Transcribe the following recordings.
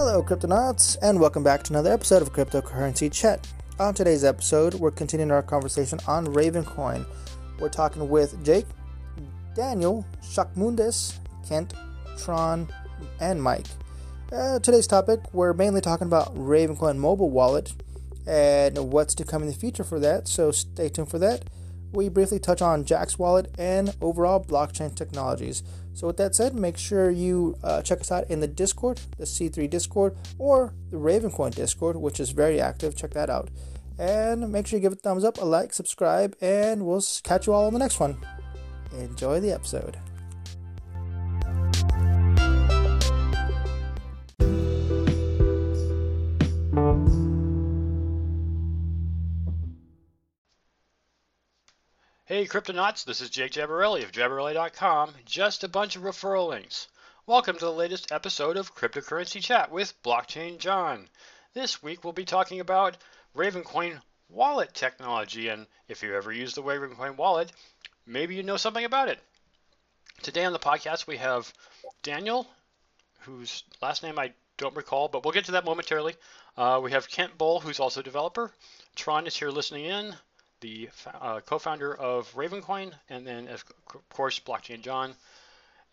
Hello, Cryptonauts, and welcome back to another episode of Cryptocurrency Chat. On today's episode, we're continuing our conversation on Ravencoin. We're talking with Jake, Daniel, Shakmundes, Kent, Tron, and Mike. Uh, today's topic, we're mainly talking about Ravencoin mobile wallet and what's to come in the future for that, so stay tuned for that. We briefly touch on Jaxx wallet and overall blockchain technologies. So, with that said, make sure you uh, check us out in the Discord, the C3 Discord, or the Ravencoin Discord, which is very active. Check that out. And make sure you give it a thumbs up, a like, subscribe, and we'll catch you all on the next one. Enjoy the episode. Hey Cryptonauts, this is Jake Jabarelli of Jabarelli.com. Just a bunch of referral links. Welcome to the latest episode of Cryptocurrency Chat with Blockchain John. This week we'll be talking about Ravencoin wallet technology, and if you ever use the Ravencoin wallet, maybe you know something about it. Today on the podcast we have Daniel, whose last name I don't recall, but we'll get to that momentarily. Uh, we have Kent Bull, who's also a developer. Tron is here listening in the uh, co-founder of Ravencoin, and then of course Blockchain John,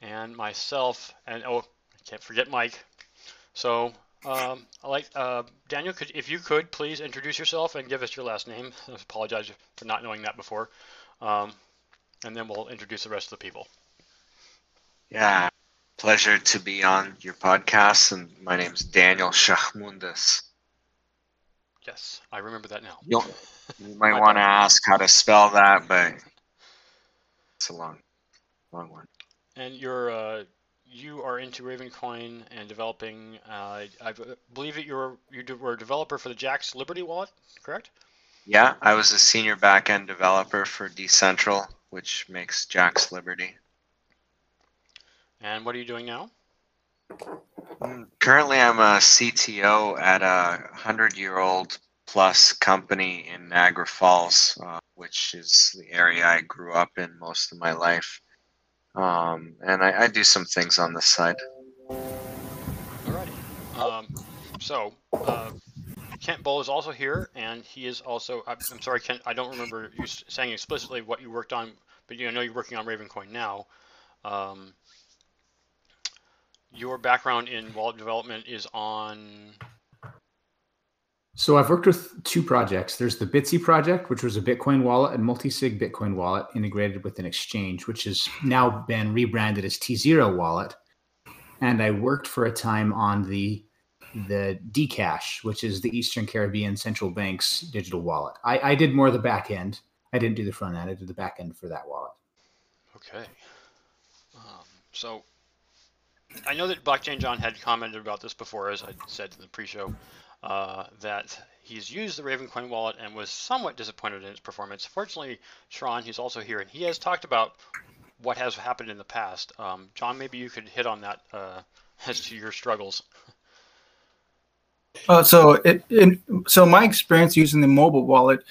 and myself, and oh, I can't forget Mike. So, um, I like uh, Daniel. Could if you could please introduce yourself and give us your last name. I apologize for not knowing that before, um, and then we'll introduce the rest of the people. Yeah, pleasure to be on your podcast, and my name is Daniel Shahmundas. Yes, I remember that now. You'll, you might want to ask how to spell that, but it's a long, long one. And you're uh, you are into Ravencoin and developing. Uh, I believe that you're you were a developer for the Jaxx Liberty wallet, correct? Yeah, I was a senior backend developer for Decentral, which makes Jaxx Liberty. And what are you doing now? Currently, I'm a CTO at a hundred-year-old plus company in Niagara Falls, uh, which is the area I grew up in most of my life. Um, and I, I, do some things on the side. Alrighty. Um, so, uh, Kent Bull is also here, and he is also. I'm, sorry, Kent. I don't remember you saying explicitly what you worked on, but you know you're working on Ravencoin now. Um, your background in wallet development is on so I've worked with two projects. There's the Bitsy project, which was a Bitcoin wallet and multi-sig Bitcoin wallet integrated with an exchange, which has now been rebranded as T0 wallet. And I worked for a time on the the Dcash, which is the Eastern Caribbean Central Bank's digital wallet. I, I did more of the back end. I didn't do the front end. I did the back end for that wallet. Okay. Um, so I know that Blockchain John had commented about this before, as I said in the pre-show, uh, that he's used the Ravencoin wallet and was somewhat disappointed in its performance. Fortunately, Tron, he's also here, and he has talked about what has happened in the past. Um, John, maybe you could hit on that uh, as to your struggles. Uh, so it, it, so my experience using the mobile wallet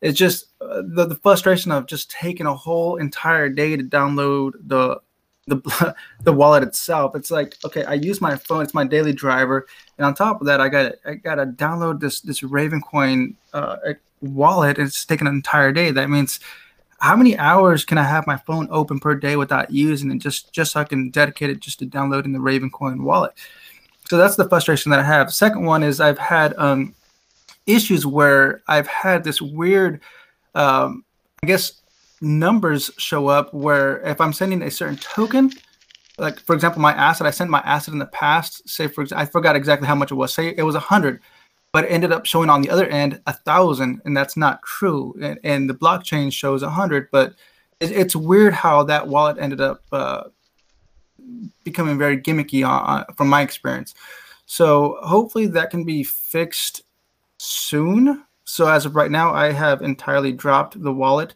is just uh, the, the frustration of just taking a whole entire day to download the the the wallet itself. It's like okay, I use my phone; it's my daily driver, and on top of that, I got I got to download this this Ravencoin uh, wallet. It's taking an entire day. That means how many hours can I have my phone open per day without using it? Just just so I can dedicate it just to downloading the Ravencoin wallet. So that's the frustration that I have. Second one is I've had um, issues where I've had this weird, um, I guess numbers show up where if I'm sending a certain token, like for example, my asset, I sent my asset in the past, say for I forgot exactly how much it was. Say it was a hundred, but it ended up showing on the other end a thousand, and that's not true. And, and the blockchain shows a hundred, but it, it's weird how that wallet ended up uh, becoming very gimmicky on, from my experience. So hopefully that can be fixed soon. So as of right now, I have entirely dropped the wallet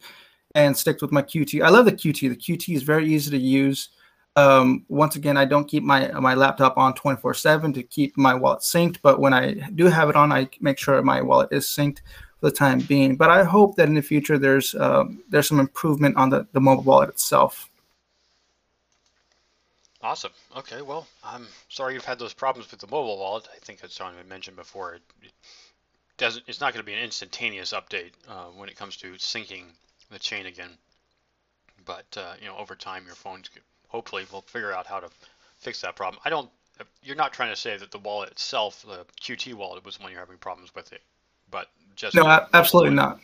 and stick with my QT. I love the QT. The QT is very easy to use. Um, once again, I don't keep my my laptop on 24/7 to keep my wallet synced, but when I do have it on, I make sure my wallet is synced for the time being. But I hope that in the future there's um, there's some improvement on the the mobile wallet itself. Awesome. Okay. Well, I'm sorry you've had those problems with the mobile wallet. I think as John had mentioned before, it, it doesn't. It's not going to be an instantaneous update uh, when it comes to syncing the chain again. But uh, you know, over time, your phones hopefully will figure out how to fix that problem. I don't. You're not trying to say that the wallet itself, the QT wallet, was one you're having problems with it, but just no, absolutely not.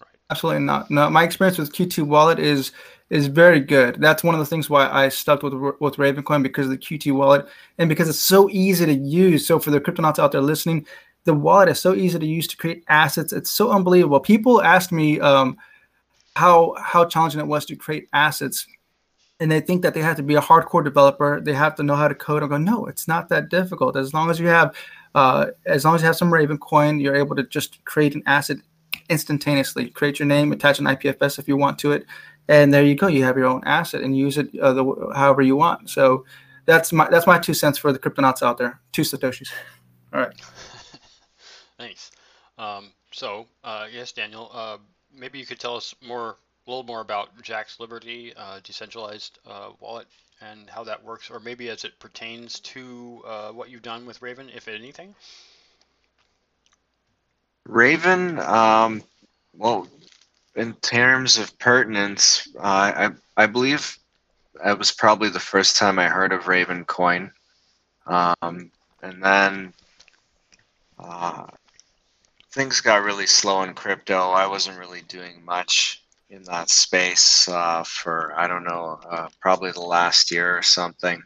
Right. Absolutely not. No, my experience with QT wallet is is very good. That's one of the things why I stuck with with Ravencoin because of the QT wallet and because it's so easy to use. So for the cryptonauts out there listening, the wallet is so easy to use to create assets. It's so unbelievable. People ask me um, how how challenging it was to create assets, and they think that they have to be a hardcore developer. They have to know how to code. I go, no, it's not that difficult. As long as you have uh, as long as you have some raven coin you're able to just create an asset instantaneously. Create your name, attach an IPFS if you want to it, and there you go. You have your own asset and use it uh, the, however you want. So that's my that's my two cents for the cryptonauts out there. Two satoshis. All right. Thanks. Um, so uh, yes, Daniel, uh, maybe you could tell us more, a little more about Jaxx Liberty uh, decentralized uh, wallet and how that works, or maybe as it pertains to uh, what you've done with Raven, if anything. Raven, um, well, in terms of pertinence, uh, I I believe it was probably the first time I heard of Raven Coin, um, and then uh, things got really slow in crypto. I wasn't really doing much in that space uh, for I don't know, uh, probably the last year or something.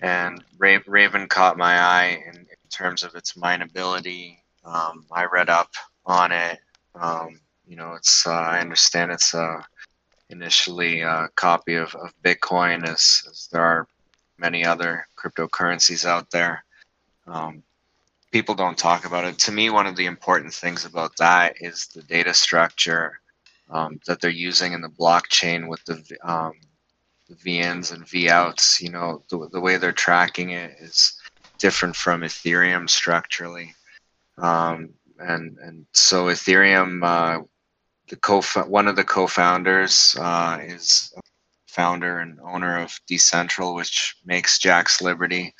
And Ra- Raven caught my eye in, in terms of its mineability. Um, I read up on it. Um, you know, it's uh, I understand it's uh, initially a copy of, of Bitcoin, as, as there are many other cryptocurrencies out there. Um, people don't talk about it. To me, one of the important things about that is the data structure um, that they're using in the blockchain with the, um, the VINs and VOUTs. You know, the, the way they're tracking it is different from Ethereum structurally. Um, and and so Ethereum uh, the co one of the co-founders uh, is founder and owner of Decentral, which makes Jaxx Liberty.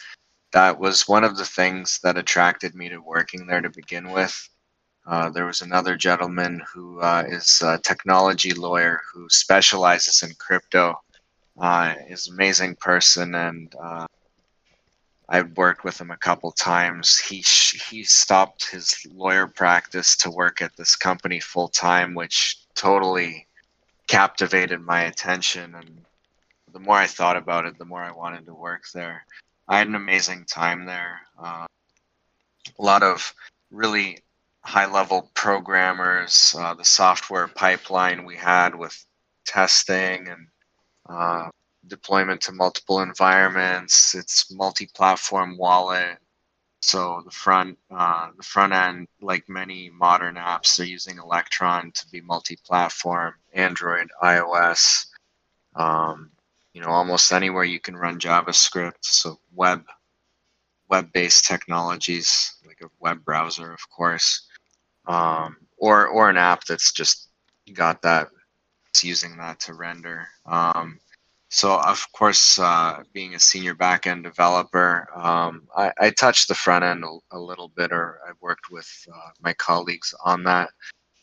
That was one of the things that attracted me to working there to begin with. Uh, there was another gentleman who uh, is a technology lawyer who specializes in crypto. Uh, is an amazing person, and uh, I've worked with him a couple times. He he stopped his lawyer practice to work at this company full time, which totally captivated my attention. And the more I thought about it, the more I wanted to work there. I had an amazing time there. Uh, a lot of really high level programmers. Uh, the software pipeline we had with testing and uh, deployment to multiple environments. It's multi-platform wallet. So the front uh, the front end, like many modern apps, they're using Electron to be multi-platform, Android, iOS. Um, you know, almost anywhere you can run JavaScript. So web web-based technologies like a web browser, of course, um, or or an app that's just got that. It's using that to render. Um, so of course, uh, being a senior backend developer, um, I, I, touched the front end a, a, little bit, or I worked with uh, my colleagues on that,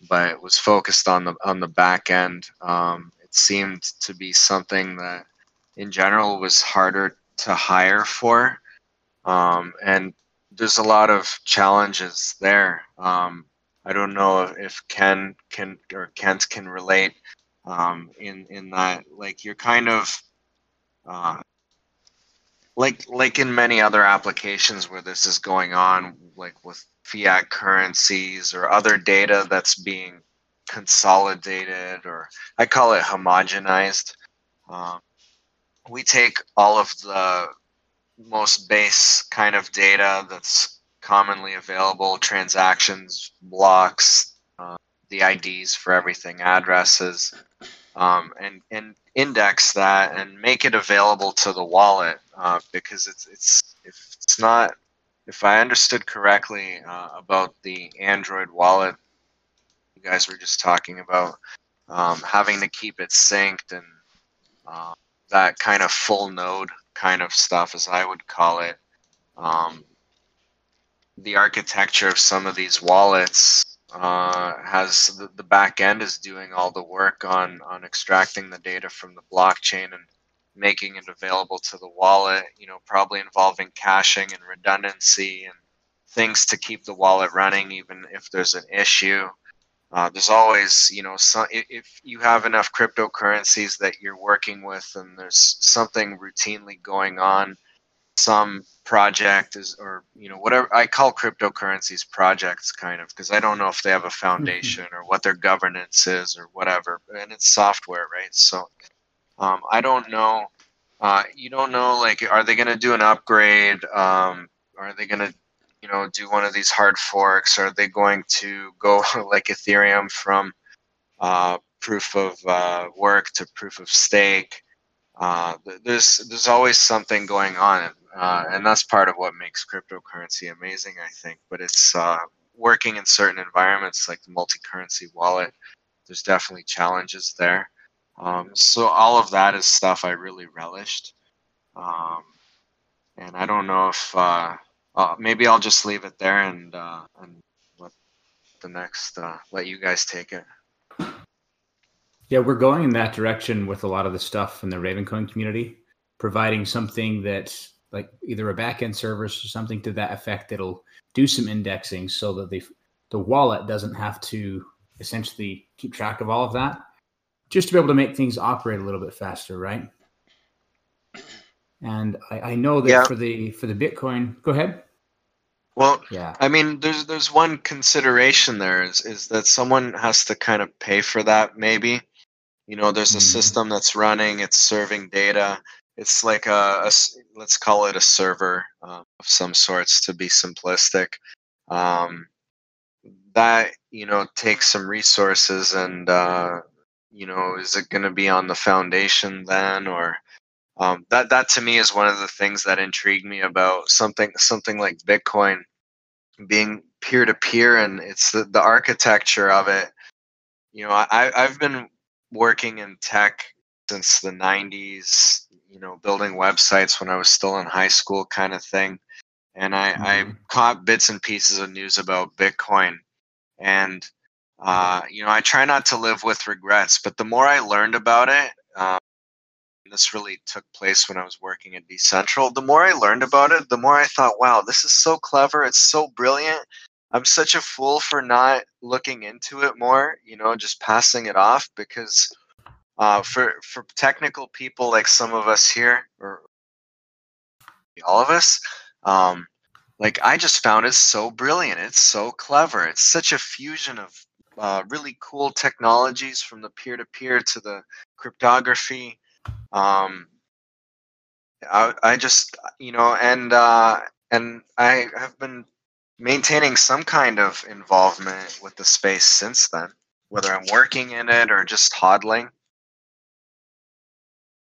but it was focused on the on the back end. Um, it seemed to be something that, in general, was harder to hire for, um, and there's a lot of challenges there. Um, I don't know if Ken can or Kent can relate um, in in that like you're kind of uh, like like in many other applications where this is going on, like with fiat currencies or other data that's being consolidated, or I call it homogenized. Um, we take all of the most base kind of data that's commonly available transactions blocks uh, the ids for everything addresses um, and and index that and make it available to the wallet uh, because it's it's if it's not if I understood correctly uh, about the Android wallet you guys were just talking about um, having to keep it synced and uh, that kind of full node kind of stuff, as I would call it. Um, the architecture of some of these wallets uh, has the, the back end is doing all the work on on extracting the data from the blockchain and making it available to the wallet. You know, probably involving caching and redundancy and things to keep the wallet running, even if there's an issue. Uh, there's always, you know, some, if you have enough cryptocurrencies that you're working with and there's something routinely going on, some project is, or, you know, whatever I call cryptocurrencies projects kind of, because I don't know if they have a foundation or what their governance is or whatever. And it's software, right? So um, I don't know. Uh, you don't know, like, are they going to do an upgrade? Um, are they going to you know do one of these hard forks? Are they going to go like Ethereum from uh, proof of uh, work to proof of stake? Uh, there's there's always something going on, uh, and that's part of what makes cryptocurrency amazing, I think. But it's uh, working in certain environments like the multi-currency wallet. There's definitely challenges there. Um, so all of that is stuff I really relished. Um, and I don't know if uh, maybe I'll just leave it there and uh, and let the next uh, let you guys take it. Yeah, we're going in that direction with a lot of the stuff in the Ravencoin community, providing something that like either a backend service or something to that effect that'll do some indexing so that the the wallet doesn't have to essentially keep track of all of that, just to be able to make things operate a little bit faster, right? And I, I know that yeah. for the for the Bitcoin, go ahead. Well, yeah. I mean, there's there's one consideration there is is that someone has to kind of pay for that. Maybe, you know, there's a mm-hmm. system that's running, it's serving data. It's like a, a let's call it a server uh, of some sorts to be simplistic. Um, that you know takes some resources, and uh, you know, is it going to be on the foundation then, or um, that that to me is one of the things that intrigued me about something something like Bitcoin being peer to peer and it's the, the architecture of it. You know, I I've been working in tech since the 90s, you know, building websites when I was still in high school kind of thing. And I, mm-hmm. I caught bits and pieces of news about Bitcoin. And, uh, you know, I try not to live with regrets, but the more I learned about it, um, this really took place when I was working at Decentral. The more I learned about it, the more I thought, wow, this is so clever. It's so brilliant. I'm such a fool for not looking into it more, you know, just passing it off because uh, for for technical people like some of us here, or all of us, um, like I just found it so brilliant. It's so clever. It's such a fusion of uh, really cool technologies from the peer to peer to the cryptography um, I, I just you know and uh, and I have been maintaining some kind of involvement with the space since then, whether I'm working in it or just hodling.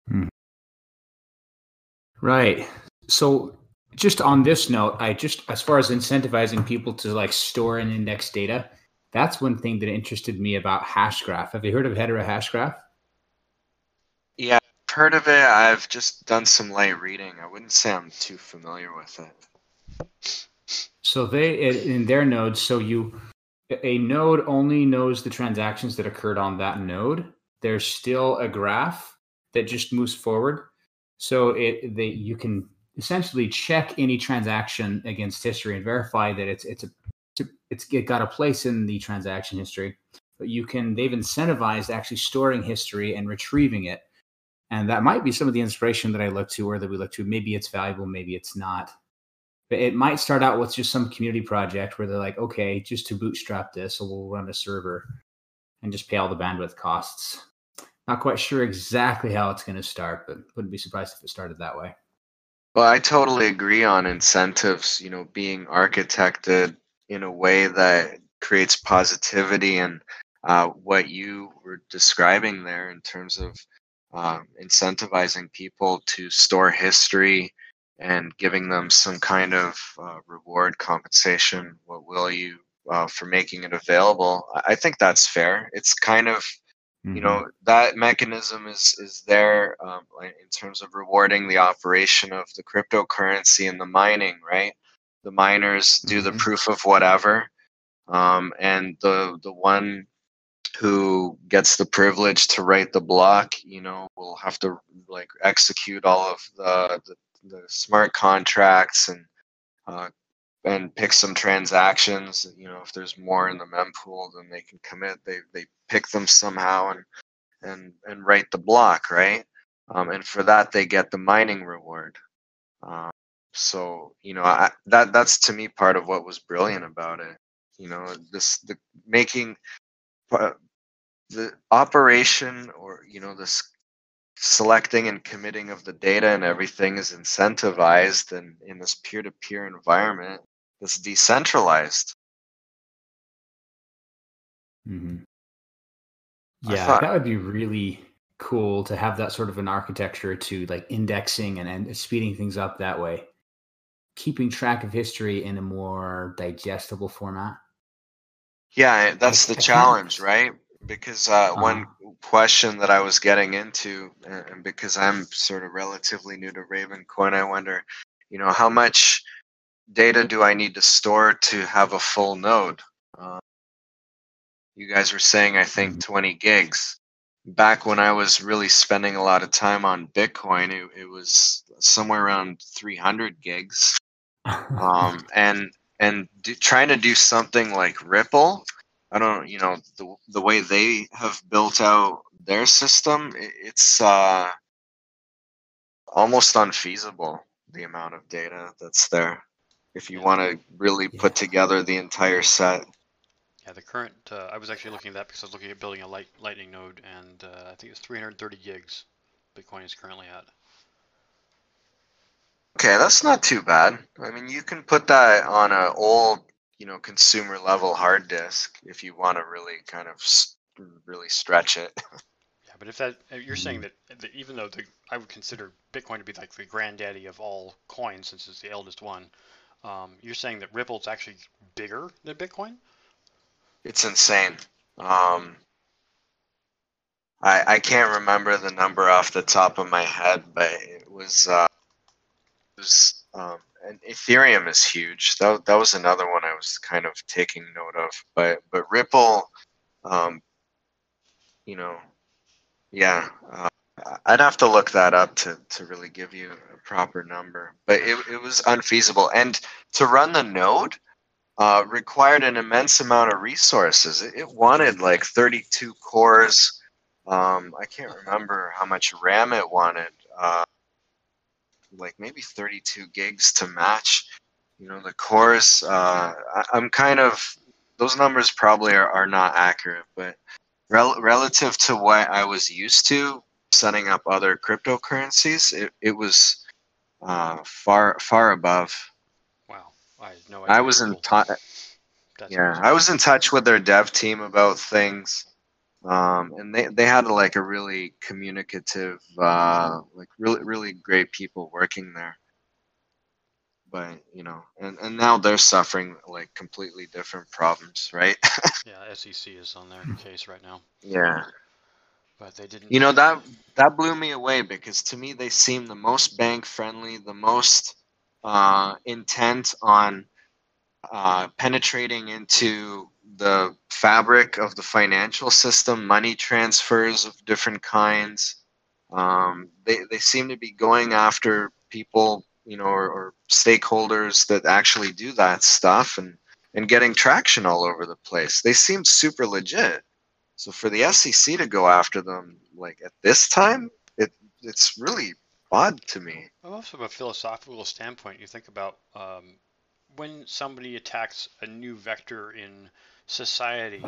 Hmm. Right. So just on this note, I just as far as incentivizing people to like store and index data, that's one thing that interested me about Hashgraph. Have you heard of Hedera Hashgraph? Yeah, heard of it. I've just done some light reading. I wouldn't say I'm too familiar with it. So they in their nodes, so you a node only knows the transactions that occurred on that node. There's still a graph that just moves forward. So it they you can essentially check any transaction against history and verify that it's it's a it's it got a place in the transaction history. But you can they've incentivized actually storing history and retrieving it and that might be some of the inspiration that I look to or that we look to. Maybe it's valuable, maybe it's not. But it might start out with just some community project where they're like, okay, just to bootstrap this, so we'll run a server and just pay all the bandwidth costs. Not quite sure exactly how it's going to start, but wouldn't be surprised if it started that way. Well, I totally agree on incentives, you know, being architected in a way that creates positivity and uh, what you were describing there in terms of um, incentivizing people to store history and giving them some kind of uh, reward compensation what will you uh, for making it available i think that's fair it's kind of you Mhm. know that mechanism is is there um, in terms of rewarding the operation of the cryptocurrency and the mining right the miners do the Mhm. proof of whatever um, and the the one who gets the privilege to write the block you know will have to like execute all of the the, the smart contracts and uh, and pick some transactions. You know, if there's more in the mempool than they can commit, they they pick them somehow and and and write the block, right? Um, and for that, they get the mining reward. Um, so you know, I, that that's to me part of what was brilliant about it. You know, this the making the operation or you know this selecting and committing of the data and everything is incentivized and in this peer-to-peer environment that's decentralized Mhm. Yeah, thought- that would be really cool to have that sort of an architecture to like indexing and, and speeding things up that way. Keeping track of history in a more digestible format. Yeah that's the challenge right? Because uh, one Uh-huh. question that i was getting into and and because i'm sort of relatively new to ravencoin i wonder you know how much data do i need to store to have a full node? Uh, you guys were saying i think 20 gigs. Back when i was really spending a lot of time on bitcoin it, it was somewhere around 300 gigs. Um, and and do, trying to do something like Ripple. I don't, you know, the the way they have built out their system, i it's uh, almost unfeasible. The amount of data that's there, if you want to really put together the entire set. Yeah, the current. Uh, I was actually looking at that because I was looking at building a light, Lightning node, and uh, I think it's 330 gigs. Bitcoin is currently at. Okay, that's not too bad. I mean, you can put that on an old, you know, consumer level hard disk if you want to really kind of really stretch it. Yeah, but if that uh, you're saying that, that even though the I would consider Bitcoin to be like the granddaddy of all coins since it's the eldest one, um, you're saying that Ripple's actually bigger than Bitcoin? It's insane. Um, I I can't remember the number off the top of my head, but it was uh, um, and Ethereum is huge. That that was another one I was kind of taking note of. But but Ripple, um, you know, yeah, uh, I'd have to look that up to to really give you a proper number. But it it was unfeasible, and to run the node uh, required an immense amount of resources. It, it wanted like 32 cores. Um, I can't remember how much RAM it wanted. Uh, like maybe 32 gigs to match. You know, the cores. Uh, I, I'm kind of those numbers probably are, are not accurate, but rel- relative to what I was used to setting up other cryptocurrencies, it, it was uh, far far above. Wow, I had no idea. I was in touch. Yeah. I was in touch with their dev team about things, um, and they, they had like a really communicative, uh, like really really great people working there. But you know, and, and now they're suffering like completely different problems, right? Yeah, SEC is on their case right now, yeah. but they didn't. You know that that blew me away because to me they seem the most bank friendly, the most uh, intent on uh, penetrating into the fabric of the financial system, money transfers of different kinds. Um, they they seem to be going after people, you know, or, or stakeholders that actually do that stuff and and getting traction all over the place. They seem super legit. So for the SEC to go after them like at this time, it it's really odd to me. Well, also from a philosophical standpoint, you think about um, when somebody attacks a new vector in society,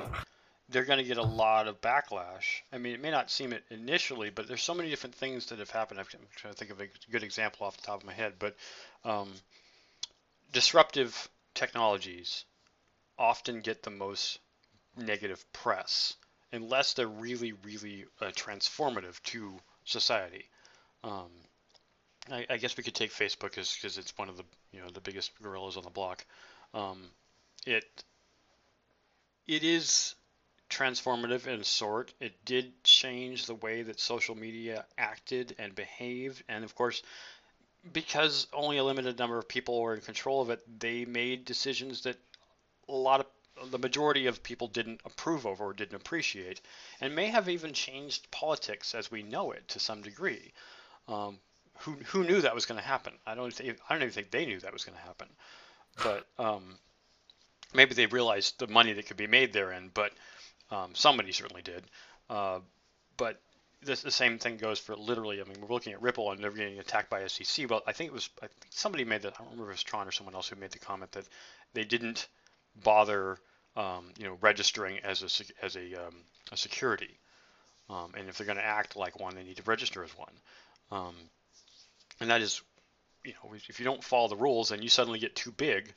they're going to get a lot of backlash. I mean, it may not seem it initially, but there's so many different things that have happened. I'm trying to think of a good example off the top of my head, but um, disruptive technologies often get the most negative press unless they're really, really uh, transformative to society. Um, I, I guess we could take Facebook because it's one of the you know the biggest gorillas on the block. Um, it it is transformative in sort. It did change the way that social media acted and behaved, and of course, because only a limited number of people were in control of it, they made decisions that a lot of the majority of people didn't approve of or didn't appreciate, and may have even changed politics as we know it to some degree. Um, who who knew that was going to happen? I don't think, I don't even think they knew that was going to happen, but um, maybe they realized the money that could be made therein. But um, somebody certainly did. Uh, but this, the same thing goes for literally. I mean, we're looking at Ripple and they're getting attacked by SEC. Well, I think it was think somebody made that. I don't remember if it was Tron or someone else who made the comment that they didn't bother, um, you know, registering as a as a, um, a security. Um, and if they're going to act like one, they need to register as one. Um, and that is, you know, if you don't follow the rules and you suddenly get too big,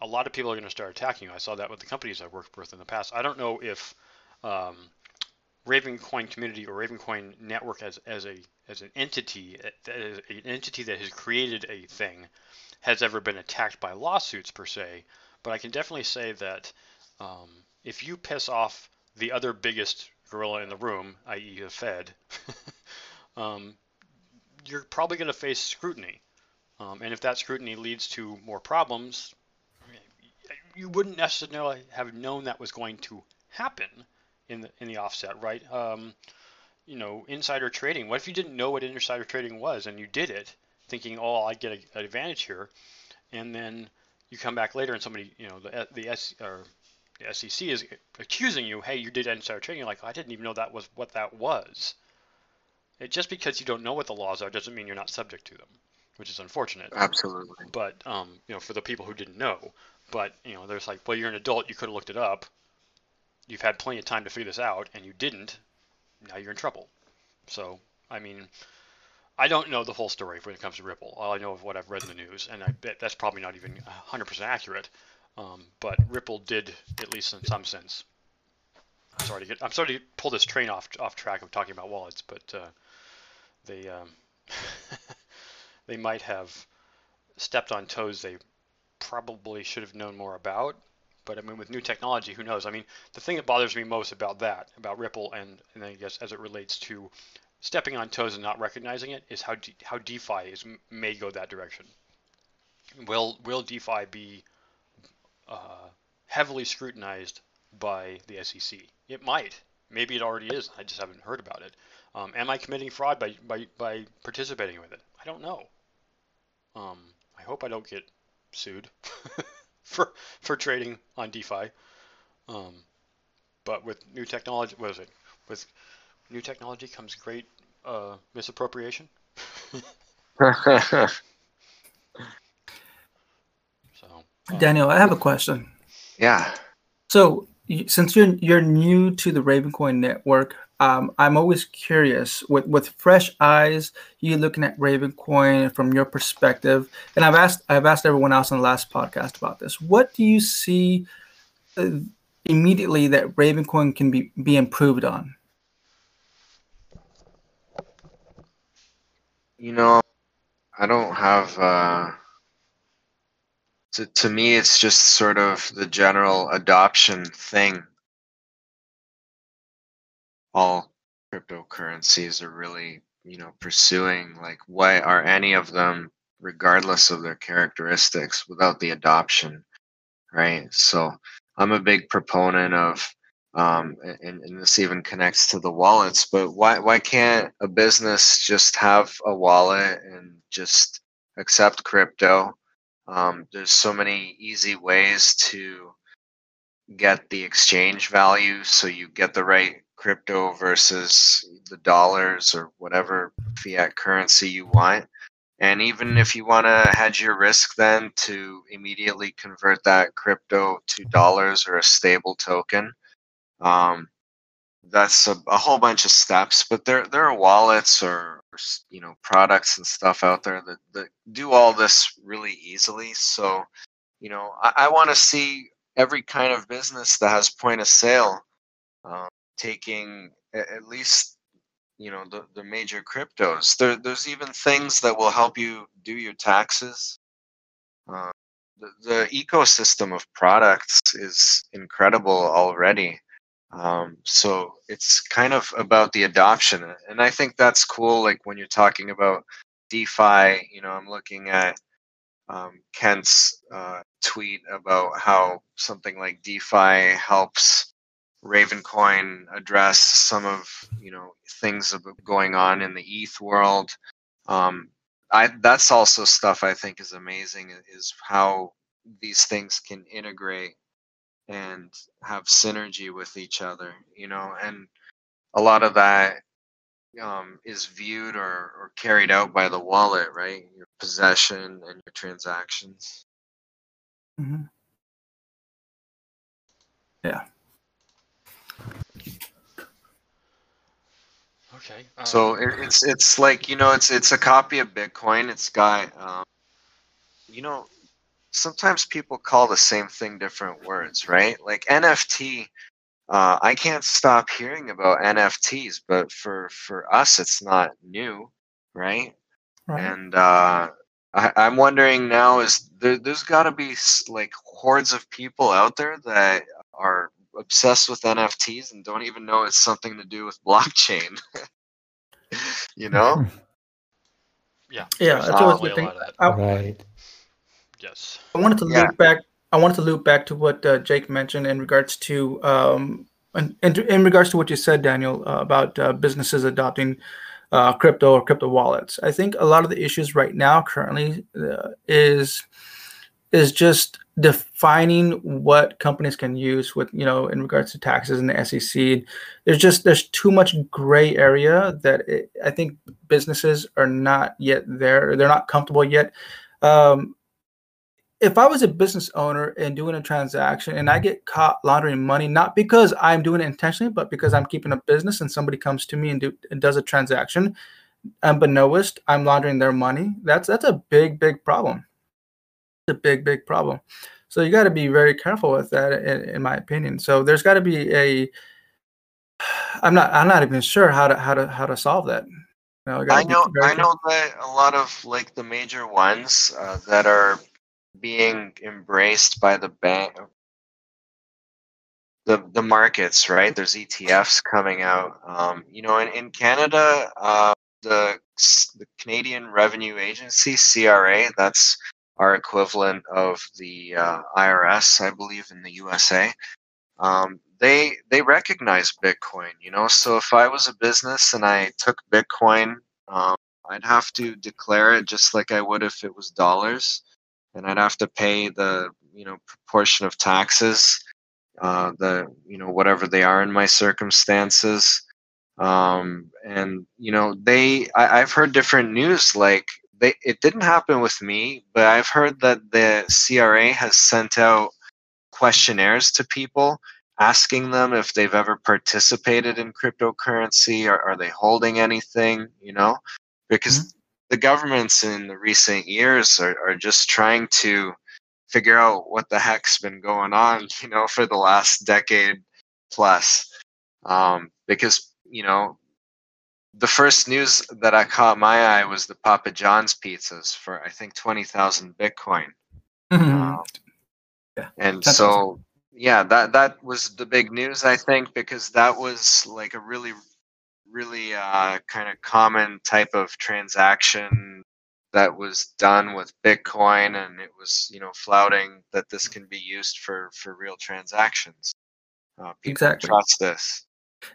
a lot of people are going to start attacking you. I saw that with the companies I've worked with in the past. I don't know if um, Ravencoin community or Ravencoin network as, as a as an entity, as an entity that has created a thing, has ever been attacked by lawsuits per se. But I can definitely say that um, if you piss off the other biggest gorilla in the room, i.e., the Fed, um, you're probably going to face scrutiny. Um, and if that scrutiny leads to more problems, you wouldn't necessarily have known that was going to happen in the in the offset, right? Um, you know, insider trading. What if you didn't know what insider trading was and you did it, thinking, "Oh, I get a, an advantage here," and then you come back later and somebody, you know, the the S or the SEC is accusing you, "Hey, you did insider trading." You're like, "I didn't even know that was what that was." It, just because you don't know what the laws are doesn't mean you're not subject to them, which is unfortunate. Absolutely. But um, you know, for the people who didn't know, but you know, there's like, well, you're an adult, you could have looked it up. You've had plenty of time to figure this out, and you didn't. Now you're in trouble. So, I mean, I don't know the whole story when it comes to Ripple. All I know of what I've read in the news, and I bet that's probably not even 100% accurate. Um, but Ripple did, at least in some sense. I'm sorry to get. I'm sorry to pull this train off off track of talking about wallets, but uh, they um, they might have stepped on toes they probably should have known more about. But I mean, with new technology, who knows? I mean, the thing that bothers me most about that, about Ripple, and, and I guess as it relates to stepping on toes and not recognizing it, is how De- how DeFi is may go that direction. Will will DeFi be uh, heavily scrutinized by the SEC? It might. Maybe it already is. I just haven't heard about it. Um, am I committing fraud by, by, by participating with it? I don't know. Um, I hope I don't get sued for for trading on DeFi. Um, but with new technology, what is it? With new technology comes great uh, misappropriation. so, um, Daniel, I have a question. Yeah. So, since you're you're new to the Ravencoin network, um, I'm always curious with with fresh eyes. You looking at Ravencoin from your perspective, and I've asked I've asked everyone else on the last podcast about this. What do you see uh, immediately that Ravencoin can be be improved on? You know, I don't have. Uh, to to me, it's just sort of the general adoption thing. All cryptocurrencies are really you know pursuing like why are any of them regardless of their characteristics without the adoption right? So i'm a big proponent of um, and, and this even connects to the wallets but why why can't a business just have a wallet and just accept crypto um, there's so many easy ways to get the exchange value so you get the right crypto versus the dollars or whatever fiat currency you want. And even if you want to hedge your risk, then to immediately convert that crypto to dollars or a stable token, um, that's a, a, whole bunch of steps. But there there are wallets or, you know products and stuff out there that, that do all this really easily. So you know I, I want to see every kind of business that has point of sale um, taking at least you know the, the major cryptos there, there's even things that will help you do your taxes uh, the, the ecosystem of products is incredible already Um, so it's kind of about the adoption, and I think that's cool. Like when you're talking about DeFi, you know, I'm looking at um, Kent's uh, tweet about how something like DeFi helps Ravencoin address some of you know things going on in the ETH world. Um, I that's also stuff I think is amazing is how these things can integrate and have synergy with each other. You know, and a lot of that um, is viewed or, or carried out by the wallet, right? Your possession and your transactions. Mm-hmm. Yeah. Okay. Um, so it, it's it's like you know it's it's a copy of Bitcoin. It's got um, you know sometimes people call the same thing different words, right? Like NFT. Uh, I can't stop hearing about NFTs, but for for us, it's not new, right? right. And uh, I, am wondering now is there, there's got to be like hordes of people out there that are obsessed with NFTs and don't even know it's something to do with blockchain. you know? Yeah. Yeah, that's always the thing. I, right. Yes. I wanted to yeah. loop back. I wanted to loop back to what uh, Jake mentioned in regards to um, in, in, in regards to what you said, Daniel, uh, about uh, businesses adopting uh, crypto or crypto wallets. I think a lot of the issues right now, currently, uh, is is just defining what companies can use with you know in regards to taxes and the SEC. There's just there's too much gray area that it, I think businesses are not yet there. They're not comfortable yet. Um, if I was a business owner and doing a transaction and I get caught laundering money, not because I'm doing it intentionally, but because I'm keeping a business and somebody comes to me and, do, and does a transaction, unbeknownst, I'm laundering their money. That's that's a big, big problem It's a big, big problem. So you got to be very careful with that, in, in my opinion. So there's got to be a. I'm not. I'm not even sure how to how to how to solve that. I know. I know that a lot of like the major ones uh, that are being embraced by the bank, the the markets, right? There's ETFs coming out. Um, you know, in in Canada, uh, the the Canadian Revenue Agency (CRA) that's our equivalent of the uh, IRS, I believe, in the USA. Um, they they recognize Bitcoin, you know. So if I was a business and I took Bitcoin, um, I'd have to declare it just like I would if it was dollars, and I'd have to pay the you know proportion of taxes, uh, the you know whatever they are in my circumstances. Um, and you know they I, I've heard different news like they it didn't happen with me, but I've heard that the CRA has sent out questionnaires to people asking them if they've ever participated in cryptocurrency or are they holding anything, you know? Because mm-hmm. The governments in the recent years are, are just trying to figure out what the heck's been going on, you know, for the last decade plus. Um, because, you know, the first news that I caught my eye was the Papa John's pizzas for I think twenty thousand Bitcoin. Mm-hmm. Um, yeah, and so yeah, that that was the big news I think because that was like a really really uh, kind of common type of transaction that was done with Bitcoin, and it was you know flouting that this can be used for for real transactions. Uh, people exactly. trust this.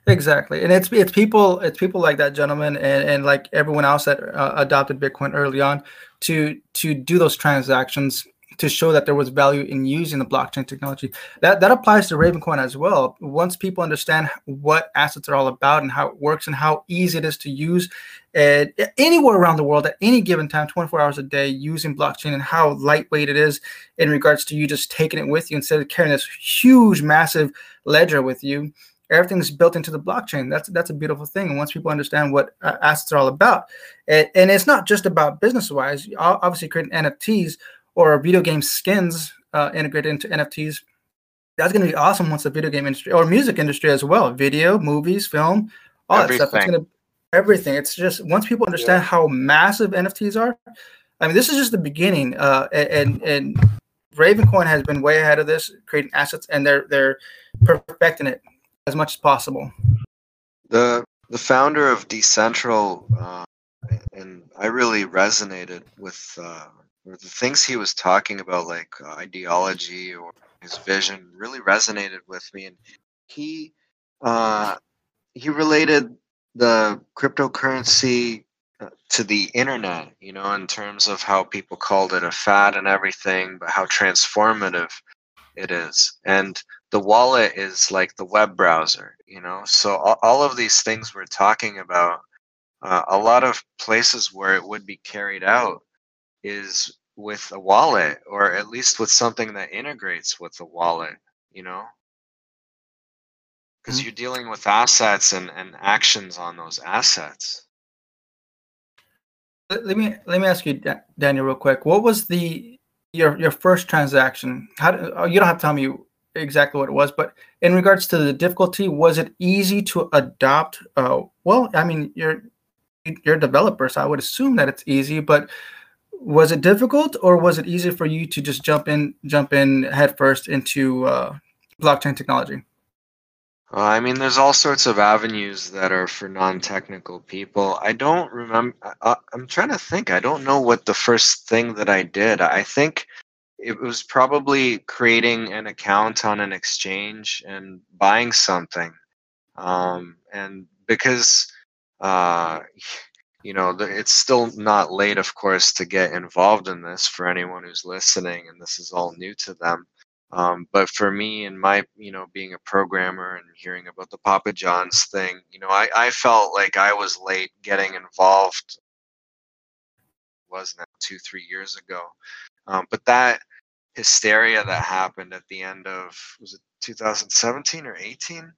Exactly, and it's it's people it's people like that gentleman and, and like everyone else that uh, adopted Bitcoin early on to to do those transactions to show that there was value in using the blockchain technology. That that applies to Ravencoin as well. Once people understand what assets are all about and how it works and how easy it is to use and anywhere around the world at any given time, 24 hours a day, using blockchain and how lightweight it is in regards to you just taking it with you instead of carrying this huge, massive ledger with you everything's built into the blockchain. That's that's a beautiful thing. And once people understand what uh, assets are all about, and it's not just about business wise. Obviously, creating NFTs or video game skins uh, integrated into NFTs. That's going to be awesome once the video game industry or music industry as well, video, movies, film, all everything. that stuff. It's going to everything. It's just once people understand yeah. how massive NFTs are. I mean, this is just the beginning. Uh, and and Ravencoin has been way ahead of this, creating assets, and they're they're perfecting it as much as possible. The the founder of Decentral, uh, and I really resonated with uh, the things he was talking about, like uh, ideology or his vision, really resonated with me. And he uh, he related the cryptocurrency uh, to the internet, you know, in terms of how people called it a fad and everything, but how transformative it is. And the wallet is like the web browser, you know. So all, of these things we're talking about, uh, a lot of places where it would be carried out is with a wallet, or at least with something that integrates with the wallet, you know. Because mm-hmm. you're dealing with assets and, and actions on those assets. Let me let me ask you, Daniel, real quick. What was the your your first transaction? How oh, you don't have to tell me exactly what it was, but in regards to the difficulty, was it easy to adopt? Uh, well, I mean, you're you're a developer, so I would assume that it's easy. But was it difficult, or was it easy for you to just jump in jump in headfirst into uh, blockchain technology? Uh, I mean, there's all sorts of avenues that are for non-technical people. I don't remember. I, I'm trying to think. I don't know what the first thing that I did. I think it was probably creating an account on an exchange and buying something. Um, and because uh, you know, it's still not late, of course, to get involved in this for anyone who's listening, and this is all new to them. Um, but for me and my, you know, being a programmer and hearing about the Papa John's thing, you know, I, I felt like I was late getting involved. Was now two, three years ago. Um, but that hysteria that happened at the end of was it 2017 or 18?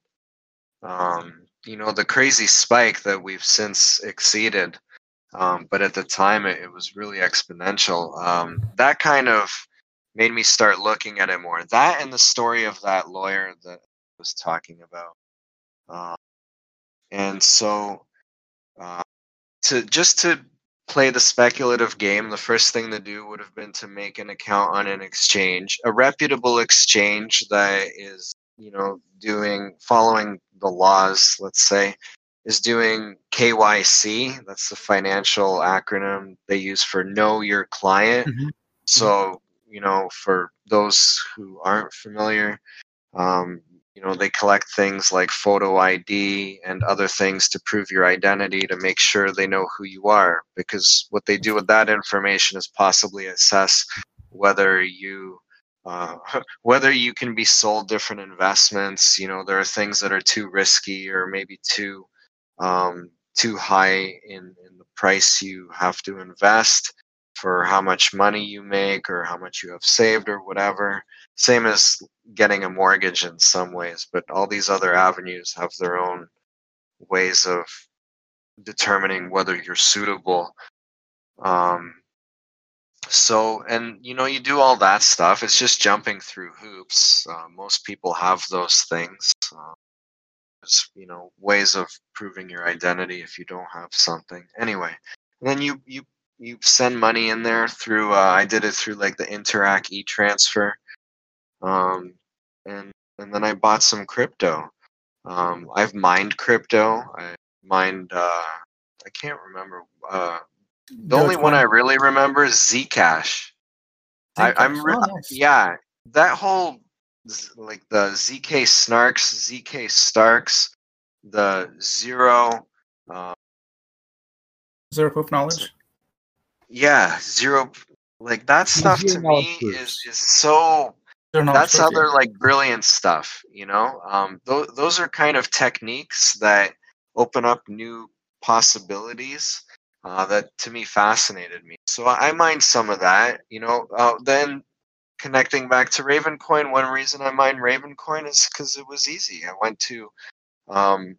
Um, you know, the crazy spike that we've since exceeded. Um, but at the time, it, it was really exponential. Um, that kind of made me start looking at it more. That and the story of that lawyer that I was talking about. Uh, and so, uh, to just to play the speculative game, the first thing to do would have been to make an account on an exchange, a reputable exchange that is, you know, doing following the laws. Let's say is doing KYC. That's the financial acronym they use for Know Your Client. Mm-hmm. So you know, for those who aren't familiar, um, you know, they collect things like photo ID and other things to prove your identity to make sure they know who you are. Because what they do with that information is possibly assess whether you uh, whether you can be sold different investments. You know, there are things that are too risky or maybe too um, too high in, in the price you have to invest for how much money you make or how much you have saved or whatever. Same as getting a mortgage in some ways, but all these other avenues have their own ways of determining whether you're suitable. Um, so, and you know, you do all that stuff. It's just jumping through hoops. Uh, most people have those things. Uh, there's, you know, ways of proving your identity if you don't have something. Anyway, and then you you you send money in there through uh, I did it through like the Interac e-transfer. Um, and and then I bought some crypto. Um, I've mined crypto. I mined uh, I can't remember uh, the only one I really remember is Zcash. I, am re- oh, nice. yeah, that whole like the ZK Snarks, ZK Starks, the zero uh, zero proof knowledge? Yeah, zero like that stuff to me is is so that's other like brilliant stuff, you know. Um, those those are kind of techniques that open up new possibilities uh, that to me fascinated me. So I mind some of that, you know. Uh, then connecting back to Ravencoin, one reason I mind Ravencoin is because it was easy. I went to um,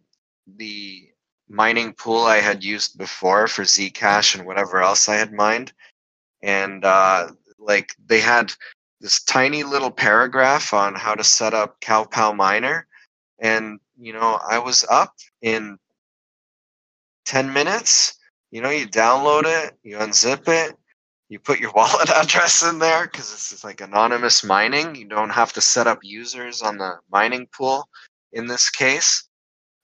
the mining pool I had used before for Zcash and whatever else I had mined. And uh, like they had this tiny little paragraph on how to set up KawPow Miner. And, you know, I was up in 10 minutes. You know, you download it, you unzip it, you put your wallet address in there because this is like anonymous mining. You don't have to set up users on the mining pool in this case,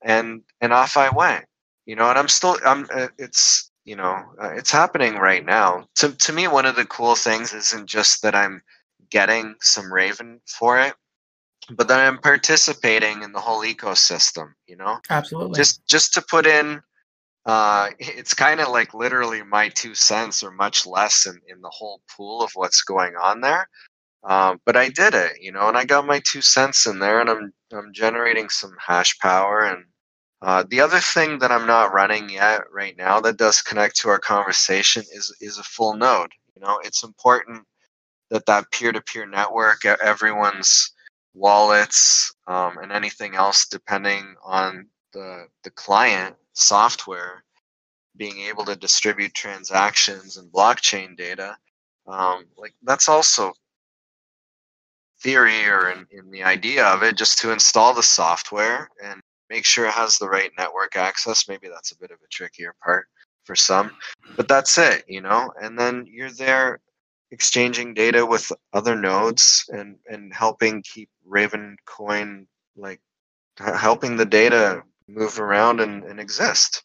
and and off I went. You know, and I'm still I'm uh, it's you know uh, it's happening right now. To to me, one of the cool things isn't just that I'm getting some Raven for it, but that I'm participating in the whole ecosystem. You know, Absolutely. just just to put in uh it's kind of like literally my two cents or much less in, in the whole pool of what's going on there. Um, but i did it you know and i got my two cents in there and i'm i'm generating some hash power and uh, the other thing that i'm not running yet right now that does connect to our conversation is is a full node you know? It's important that that peer-to-peer network everyone's wallets um, and anything else depending on the the client software being able to distribute transactions and blockchain data um, like that's also theory or in, in the idea of it just to install the software and make sure it has the right network access. Maybe that's a bit of a trickier part for some but that's it you know? And then you're there exchanging data with other nodes and and helping keep raven coin like helping the data move around and, and exist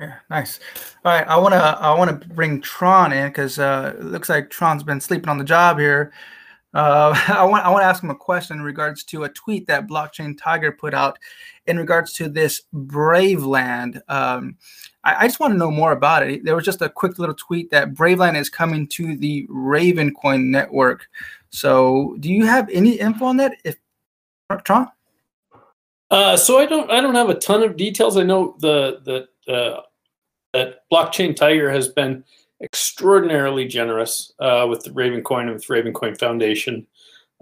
Yeah, nice. All right, I want to I want to bring Tron in because uh, it looks like Tron's been sleeping on the job here. Uh, I want I want to ask him a question in regards to a tweet that Blockchain Tiger put out in regards to this Braveland. Um, I, I just want to know more about it. There was just a quick little tweet that Braveland is coming to the Ravencoin network. So, do you have any info on that? If Tron, Uh, so I don't I don't have a ton of details. I know the the uh, that blockchain tiger has been extraordinarily generous uh, with the Ravencoin and with Ravencoin Foundation,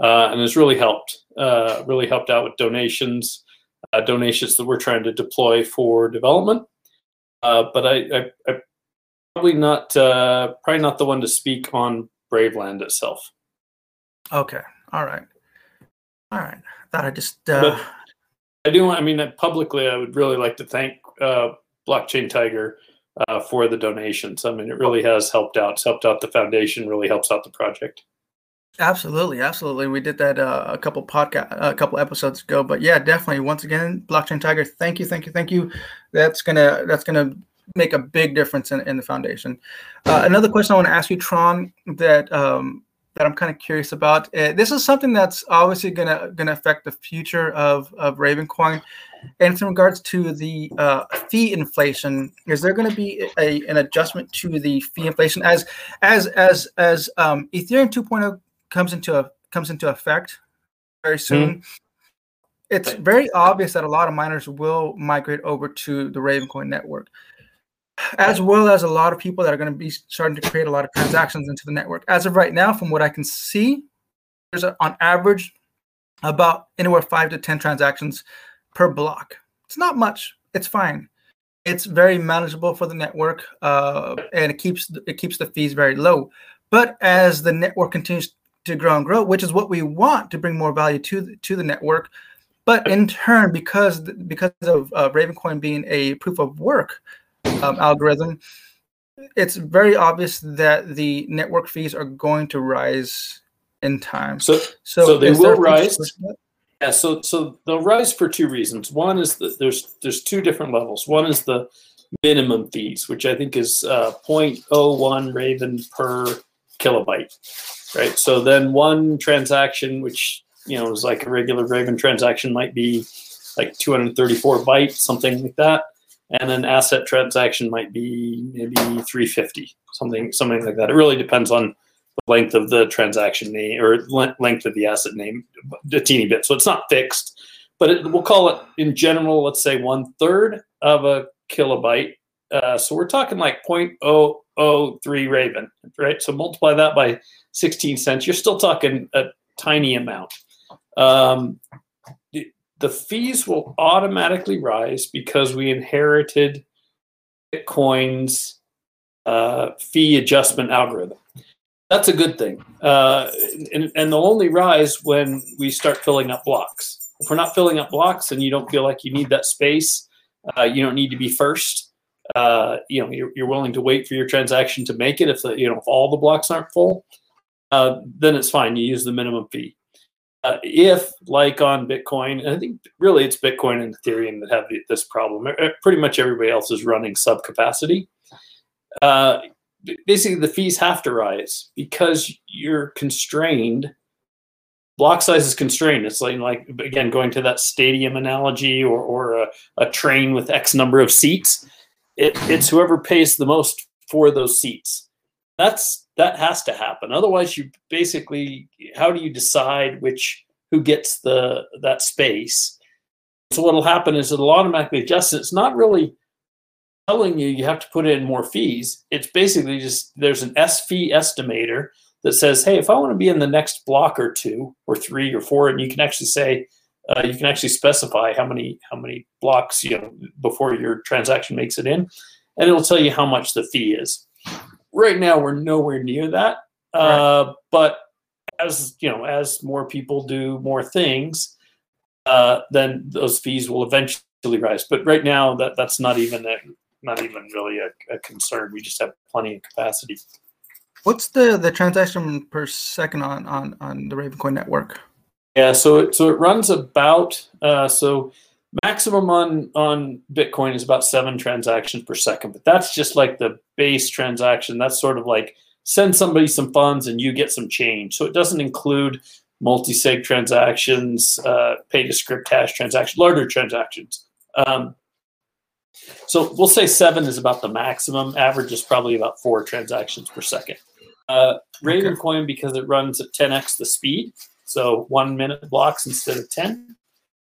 uh, and has really helped uh, really helped out with donations uh, donations that we're trying to deploy for development. Uh, but I, I, I probably not uh, probably not the one to speak on Braveland itself. okay, all right, all right. Thought I just uh, But- I do. I mean, publicly, I would really like to thank uh, Blockchain Tiger uh, for the donations. I mean, it really has helped out. It's helped out the foundation. Really helps out the project. Absolutely, absolutely. We did that uh, a couple podcast, a couple episodes ago. But yeah, definitely. Once again, blockchain tiger. Thank you, thank you, thank you. That's gonna that's gonna make a big difference in, in the foundation. Uh, another question I want to ask you, Tron, that um, that I'm kind of curious about. Uh, this is something that's obviously gonna gonna affect the future of of Ravencoin, and in regards to the uh, fee inflation. Is there going to be a, an adjustment to the fee inflation as as as as um, Ethereum 2.0 comes into a, comes into effect very soon? It's very obvious that a lot of miners will migrate over to the Ravencoin network as well as a lot of people that are going to be starting to create a lot of transactions into the network. As of right now, from what I can see, there's a, on average about anywhere five to ten transactions per block. It's not much. It's fine. It's very manageable for the network, uh, and it keeps it keeps the fees very low. But as the network continues to grow and grow, which is what we want to bring more value to the, to the network, but in turn, because because of uh, Ravencoin being a proof of work um, algorithm, it's very obvious that the network fees are going to rise in time. So, So, So they will rise. future for that? yeah. So, so they'll rise for two reasons. One is that there's there's two different levels. One is the minimum fees, which I think is uh, 0.01 Raven per kilobyte, right? So then one transaction, which you know is like a regular Raven transaction, might be like 234 bytes, something like that, and an asset transaction might be maybe 350, something something like that. It really depends on the length of the transaction name or length of the asset name, a teeny bit. So it's not fixed, but it, we'll call it in general, let's say one third of a kilobyte. Uh, so we're talking like 0.003 Raven, right? So multiply that by 16 cents. You're still talking a tiny amount. Um, the, fees will automatically rise because we inherited Bitcoin's uh, fee adjustment algorithm. That's a good thing. Uh, and, and they'll only rise when we start filling up blocks. If we're not filling up blocks and you don't feel like you need that space, uh, you don't need to be first. Uh, you know, you're, you're willing to wait for your transaction to make it. If the, you know if all the blocks aren't full, uh, then it's fine. You use the minimum fee. Uh, if, like on Bitcoin, I think really it's Bitcoin and Ethereum that have this problem. Pretty much everybody else is running sub capacity. Uh, basically, the fees have to rise because you're constrained. Block size is constrained. It's like, like again, going to that stadium analogy or, or a, a train with X number of seats. It, it's whoever pays the most for those seats. That's that has to happen. Otherwise, you basically how do you decide which who gets the that space? So what'll happen is it'll automatically adjust. It's not really telling you you have to put in more fees. It's basically just there's an S fee estimator that says, hey, if I want to be in the next block or two or three or four, and you can actually say uh, you can actually specify how many how many blocks you know before your transaction makes it in, and it'll tell you how much the fee is. Right now, we're nowhere near that. Uh, right. But as you know, as more people do more things, uh, then those fees will eventually rise. But right now, that that's not even a not even really a, a concern. We just have plenty of capacity. What's the the transaction per second on on on the Ravencoin network? Yeah, so it, so it runs about uh, so maximum on on bitcoin is about seven transactions per second but that's just like the base transaction. That's sort of like send somebody some funds and you get some change. So it doesn't include multi-sig transactions uh, pay to script hash transactions larger transactions. Um, so we'll say seven is about the maximum. Average is probably about four transactions per second. Uh, ravencoin okay. because it runs at 10x the speed so one minute blocks instead of 10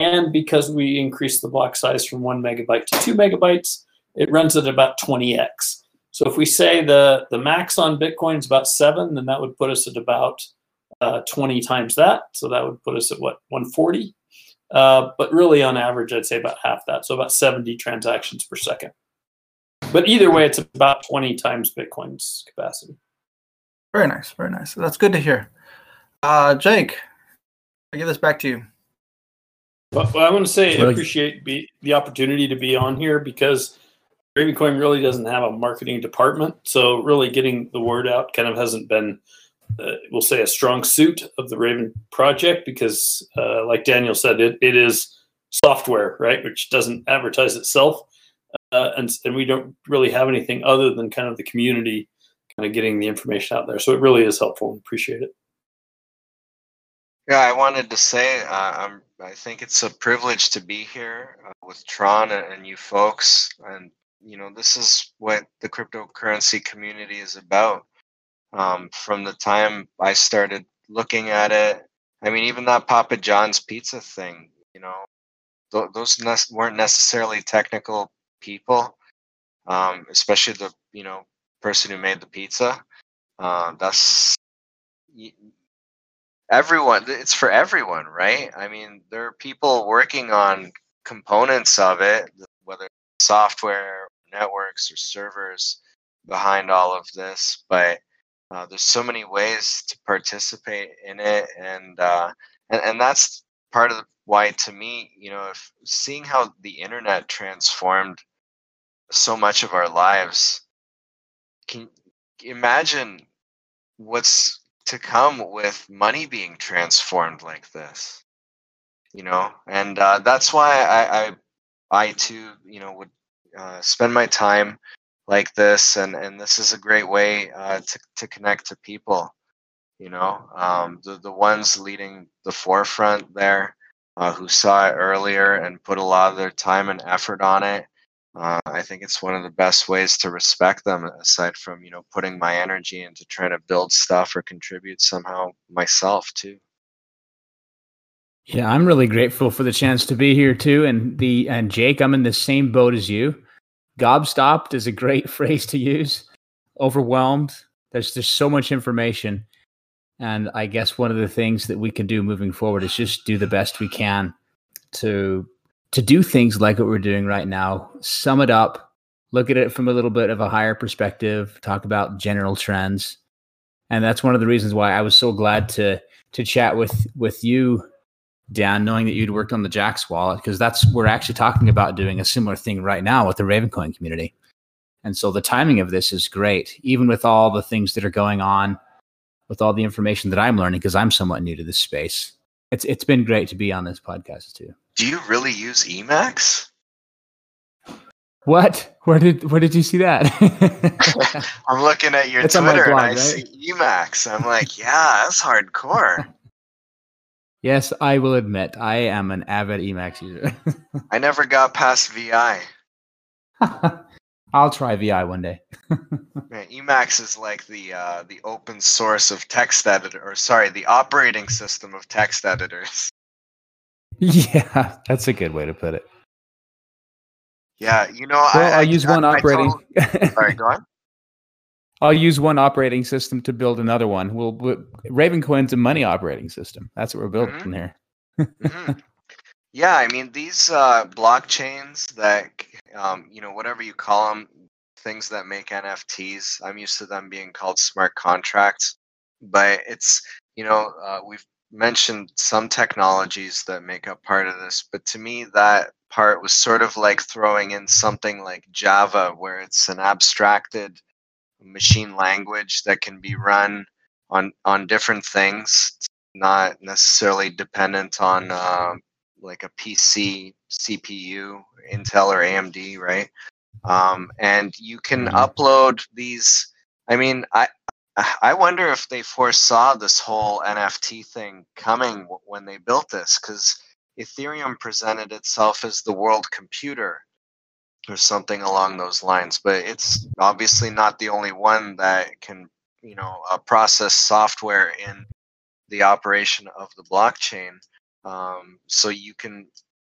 and because we increased the block size from one megabyte to two megabytes, it runs at about 20x. So if we say the, the max on Bitcoin is about seven, then that would put us at about uh, 20 times that. So that would put us at what, 140? Uh, but really on average, I'd say about half that. So about 70 transactions per second. But either way, it's about 20 times Bitcoin's capacity. Very nice. Very nice. That's good to hear. Uh, Jake, I give this back to you. But, I want to say? I appreciate be, the opportunity to be on here because Ravencoin really doesn't have a marketing department. So really getting the word out kind of hasn't been, uh, we'll say, a strong suit of the Raven project because, uh, like Daniel said, it, it is software, right, which doesn't advertise itself. Uh, and, and we don't really have anything other than kind of the community kind of getting the information out there. So it really is helpful. And appreciate it. Yeah, I wanted to say uh, I'm. I think it's a privilege to be here uh, with Tron and, you folks, and you know this is what the cryptocurrency community is about. Um, from the time I started looking at it, I mean, even that Papa John's pizza thing, you know, th- those ne- weren't necessarily technical people, um, especially the you know person who made the pizza. Uh, that's everyone it's for everyone right? I mean there are people working on components of it whether software networks or servers behind all of this but uh, there's so many ways to participate in it and uh, and, and that's part of why to me you know if seeing how the internet transformed so much of our lives can imagine what's to come with money being transformed like this you know? And uh, that's why I, I i too you know would uh, spend my time like this and and this is a great way uh, to, to connect to people you know? Um, the, the ones leading the forefront there uh, who saw it earlier and put a lot of their time and effort on it uh, I think it's one of the best ways to respect them, aside from you know putting my energy into trying to build stuff or contribute somehow myself too. Yeah, I'm really grateful for the chance to be here too, and the and Jake, I'm in the same boat as you. Gobstopped is a great phrase to use. Overwhelmed. There's just so much information, and I guess one of the things that we can do moving forward is just do the best we can to to do things like what we're doing right now, sum it up, look at it from a little bit of a higher perspective, talk about general trends. And that's one of the reasons why I was so glad to to chat with with you, Dan, knowing that you'd worked on the Jaxx wallet, because that's we're actually talking about doing a similar thing right now with the Ravencoin community. And so the timing of this is great, even with all the things that are going on, with all the information that I'm learning, because I'm somewhat new to this space. it's it's been great to be on this podcast too. Do you really use Emacs? What? Where did where did you see that? I'm looking at your It's Twitter blog, and I right? see Emacs. I'm like, yeah, that's hardcore. yes, I will admit I am an avid Emacs user. I never got past VI. I'll try VI one day. Man, Emacs is like the uh, the open source of text editor, or sorry, the operating system of text editors. Yeah, that's a good way to put it. Yeah, you know, Well, I, I'll use I- one operating. totally- sorry, go on. I'll use one operating system to build another one. We'll, we Ravencoin's a money operating system. That's what we're building Mhm. here. Mhm. Yeah, I mean these uh, blockchains that um, you know whatever you call them, things that make NFTs. I'm used to them being called smart contracts, but it's you know uh, we've mentioned some technologies that make up part of this, but to me that part was sort of like throwing in something like Java, where it's an abstracted machine language that can be run on on different things not necessarily dependent on uh, like a PC CPU, Intel or AMD, right? Um, and you can Mhm. upload these. I mean, I I wonder if they foresaw this whole NFT thing coming when they built this, because Ethereum presented itself as the world computer or something along those lines. But it's obviously not the only one that can, you know, uh, process software in the operation of the blockchain. Um, so you can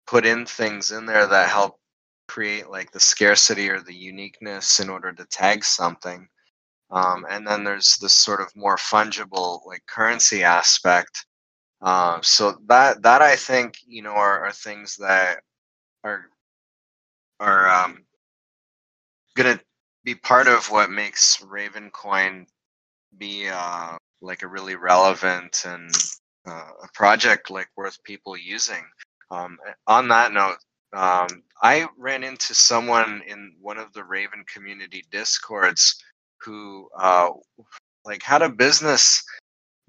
put in things in there that help create like the scarcity or the uniqueness in order to tag something. Um, and then there's this sort of more fungible like currency aspect. Uh, so that that I think you know are, are things that are are um, gonna be part of what makes Ravencoin be uh, like a really relevant and uh, a project like worth people using. Um, on that note, um, I ran into someone in one of the Raven community discords who uh, like had a business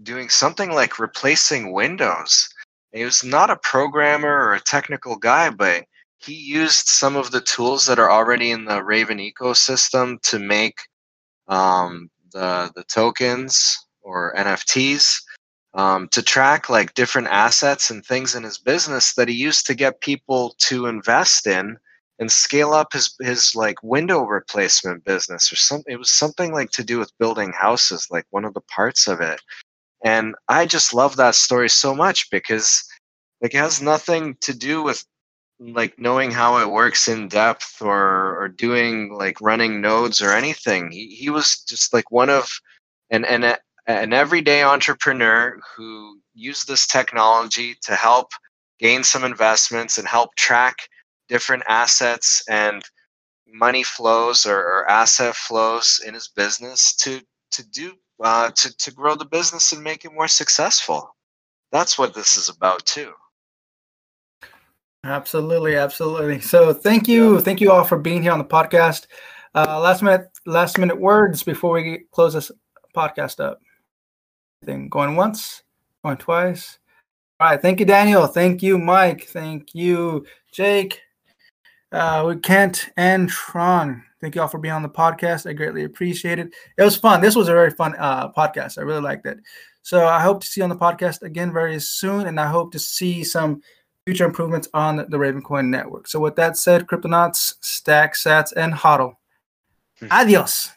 doing something like replacing Windows. He was not a programmer or a technical guy, but he used some of the tools that are already in the Raven ecosystem to make um, the the tokens or NFTs um, to track like different assets and things in his business that he used to get people to invest in and scale up his his like window replacement business or something. It was something like to do with building houses, like one of the parts of it. And I just love that story so much because like it has nothing to do with like knowing how it works in depth or or doing like running nodes or anything. He he was just like one of an an an everyday entrepreneur who used this technology to help gain some investments and help track different assets and money flows or, or asset flows in his business to to do uh, to to grow the business and make it more successful. That's what this is about too. Absolutely, absolutely. So thank you, thank you all for being here on the podcast. Uh, last minute, last minute words before we close this podcast up. Thing going once, going twice. All right, thank you, Daniel. Thank you, Mike. Thank you, Jake. Uh, we Kent and Tron. Thank you all for being on the podcast. I greatly appreciate it. It was fun. This was a very fun uh, podcast. I really liked it. So I hope to see you on the podcast again very soon, and I hope to see some future improvements on the Ravencoin network. So with that said, Cryptonauts, Stack, Sats, and Hodl. Adios.